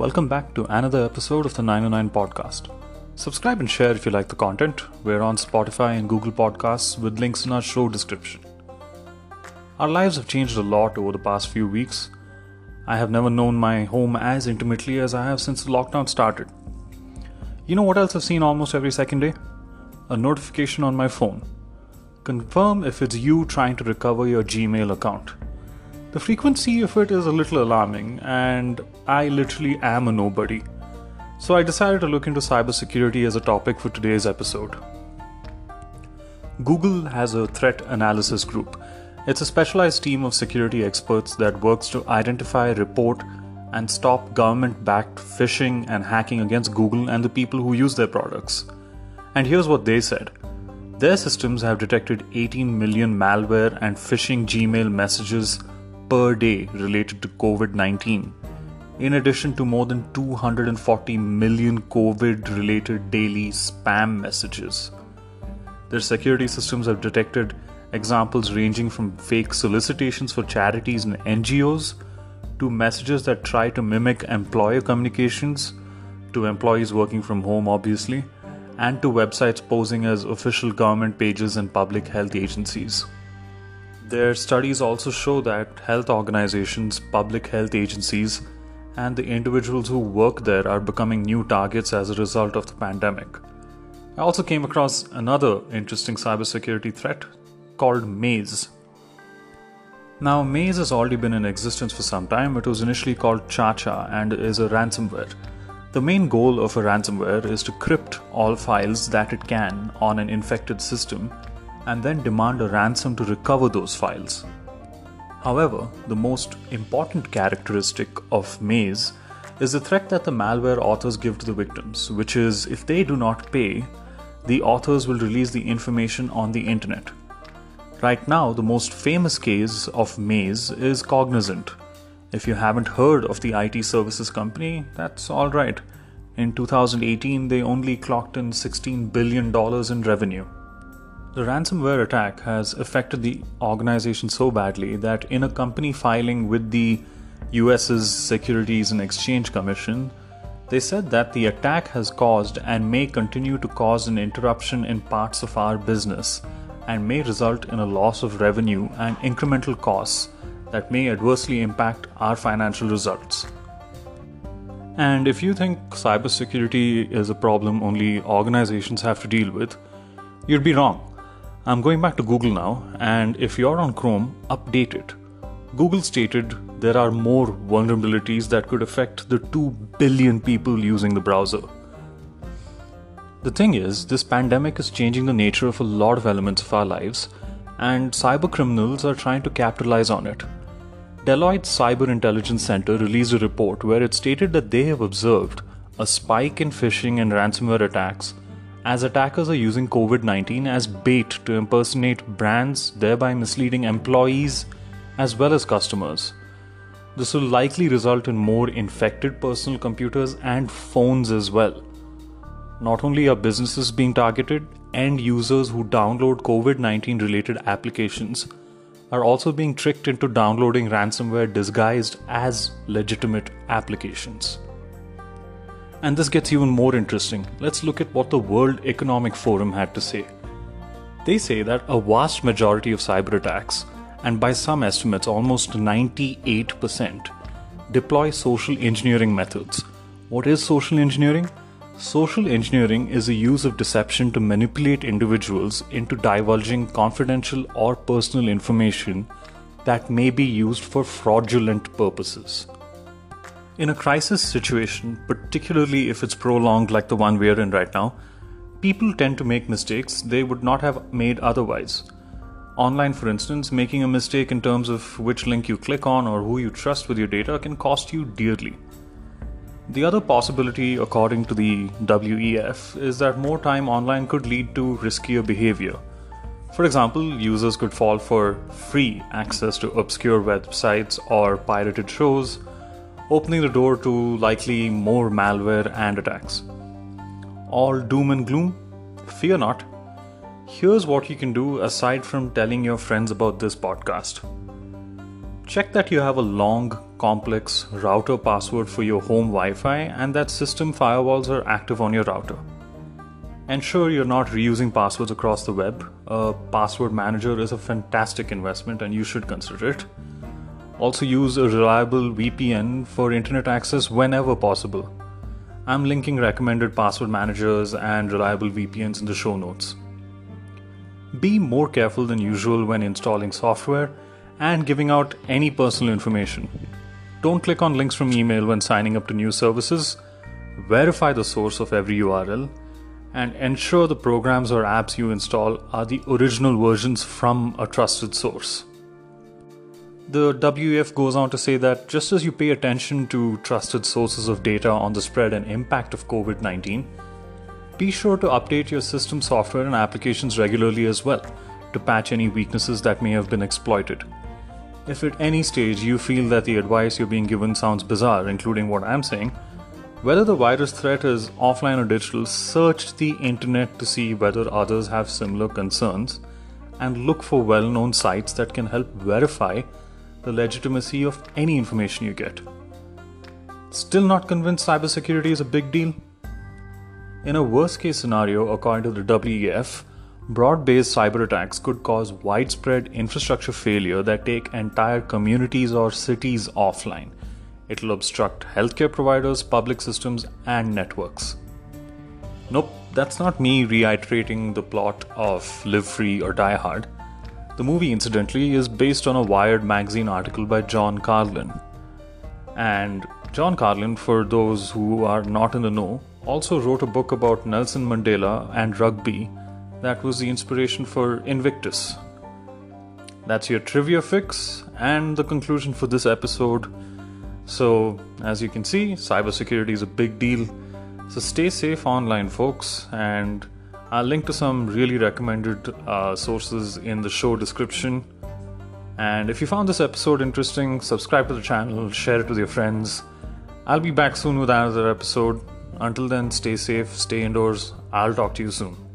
welcome back to another episode of the 909 podcast. Subscribe and share if you like the content. We're on Spotify and Google Podcasts with links in our show description. Our lives have changed a lot over the past few weeks. I have never known my home as intimately as I have since the lockdown started. You know what else I've seen almost every second day? A notification on my phone. Confirm if it's you trying to recover your Gmail account. The frequency of it is a little alarming, and I literally am a nobody. So I decided to look into cybersecurity as a topic for today's episode. Google has a threat analysis group. It's a specialized team of security experts that works to identify, report, and stop government backed phishing and hacking against Google and the people who use their products. And here's what they said their systems have detected 18 million malware and phishing Gmail messages per day related to COVID 19, in addition to more than 240 million COVID related daily spam messages. Their security systems have detected examples ranging from fake solicitations for charities and NGOs to messages that try to mimic employer communications to employees working from home, obviously, and to websites posing as official government pages and public health agencies. Their studies also show that health organizations, public health agencies, and the individuals who work there are becoming new targets as a result of the pandemic. I also came across another interesting cybersecurity threat called Maze. Now, Maze has already been in existence for some time. It was initially called Chacha and is a ransomware. The main goal of a ransomware is to crypt all files that it can on an infected system and then demand a ransom to recover those files. However, the most important characteristic of Maze is the threat that the malware authors give to the victims, which is if they do not pay, the authors will release the information on the internet. Right now, the most famous case of Maze is Cognizant. If you haven't heard of the IT services company, that's alright. In 2018, they only clocked in $16 billion in revenue. The ransomware attack has affected the organization so badly that in a company filing with the US's Securities and Exchange Commission, they said that the attack has caused and may continue to cause an interruption in parts of our business and may result in a loss of revenue and incremental costs that may adversely impact our financial results. And if you think cybersecurity is a problem only organizations have to deal with, you'd be wrong. I'm going back to Google now, and if you're on Chrome, update it. Google stated there are more vulnerabilities that could affect the 2 billion people using the browser. The thing is, this pandemic is changing the nature of a lot of elements of our lives, and cyber criminals are trying to capitalize on it. Deloitte's Cyber Intelligence Center released a report where it stated that they have observed a spike in phishing and ransomware attacks as attackers are using COVID 19 as bait to impersonate brands, thereby misleading employees as well as customers. This will likely result in more infected personal computers and phones as well. Not only are businesses being targeted, end users who download COVID 19 related applications are also being tricked into downloading ransomware disguised as legitimate applications. And this gets even more interesting. Let's look at what the World Economic Forum had to say. They say that a vast majority of cyber attacks, and by some estimates almost 98%, deploy social engineering methods. What is social engineering? Social engineering is the use of deception to manipulate individuals into divulging confidential or personal information that may be used for fraudulent purposes. In a crisis situation, particularly if it's prolonged like the one we're in right now, people tend to make mistakes they would not have made otherwise. Online, for instance, making a mistake in terms of which link you click on or who you trust with your data can cost you dearly. The other possibility, according to the WEF, is that more time online could lead to riskier behavior. For example, users could fall for free access to obscure websites or pirated shows opening the door to likely more malware and attacks. All doom and gloom? Fear not. Here's what you can do aside from telling your friends about this podcast. Check that you have a long, complex router password for your home Wi Fi and that system firewalls are active on your router. Ensure you're not reusing passwords across the web. A password manager is a fantastic investment and you should consider it. Also, use a reliable VPN for internet access whenever possible. I'm linking recommended password managers and reliable VPNs in the show notes. Be more careful than usual when installing software and giving out any personal information. Don't click on links from email when signing up to new services. Verify the source of every URL and ensure the programs or apps you install are the original versions from a trusted source. The WEF goes on to say that just as you pay attention to trusted sources of data on the spread and impact of COVID 19, be sure to update your system software and applications regularly as well to patch any weaknesses that may have been exploited. If at any stage you feel that the advice you're being given sounds bizarre, including what I'm saying, whether the virus threat is offline or digital, search the internet to see whether others have similar concerns and look for well known sites that can help verify the legitimacy of any information you get. Still not convinced cybersecurity is a big deal? In a worst case scenario, according to the WEF, broad based cyber attacks could cause widespread infrastructure failure that take entire communities or cities offline It'll obstruct healthcare providers, public systems, and networks. Nope, that's not me reiterating the plot of Live Free or Die Hard. The movie, incidentally, is based on a Wired magazine article by John Carlin. And John Carlin, for those who are not in the know, also wrote a book about Nelson Mandela and rugby that was the inspiration for Invictus. That's your trivia fix and the conclusion for this episode. So, as you can see, cybersecurity is a big deal. So, stay safe online, folks, and I'll link to some really recommended uh, sources in the show description. And if you found this episode interesting, subscribe to the channel, share it with your friends. I'll be back soon with another episode. Until then, stay safe, stay indoors. I'll talk to you soon.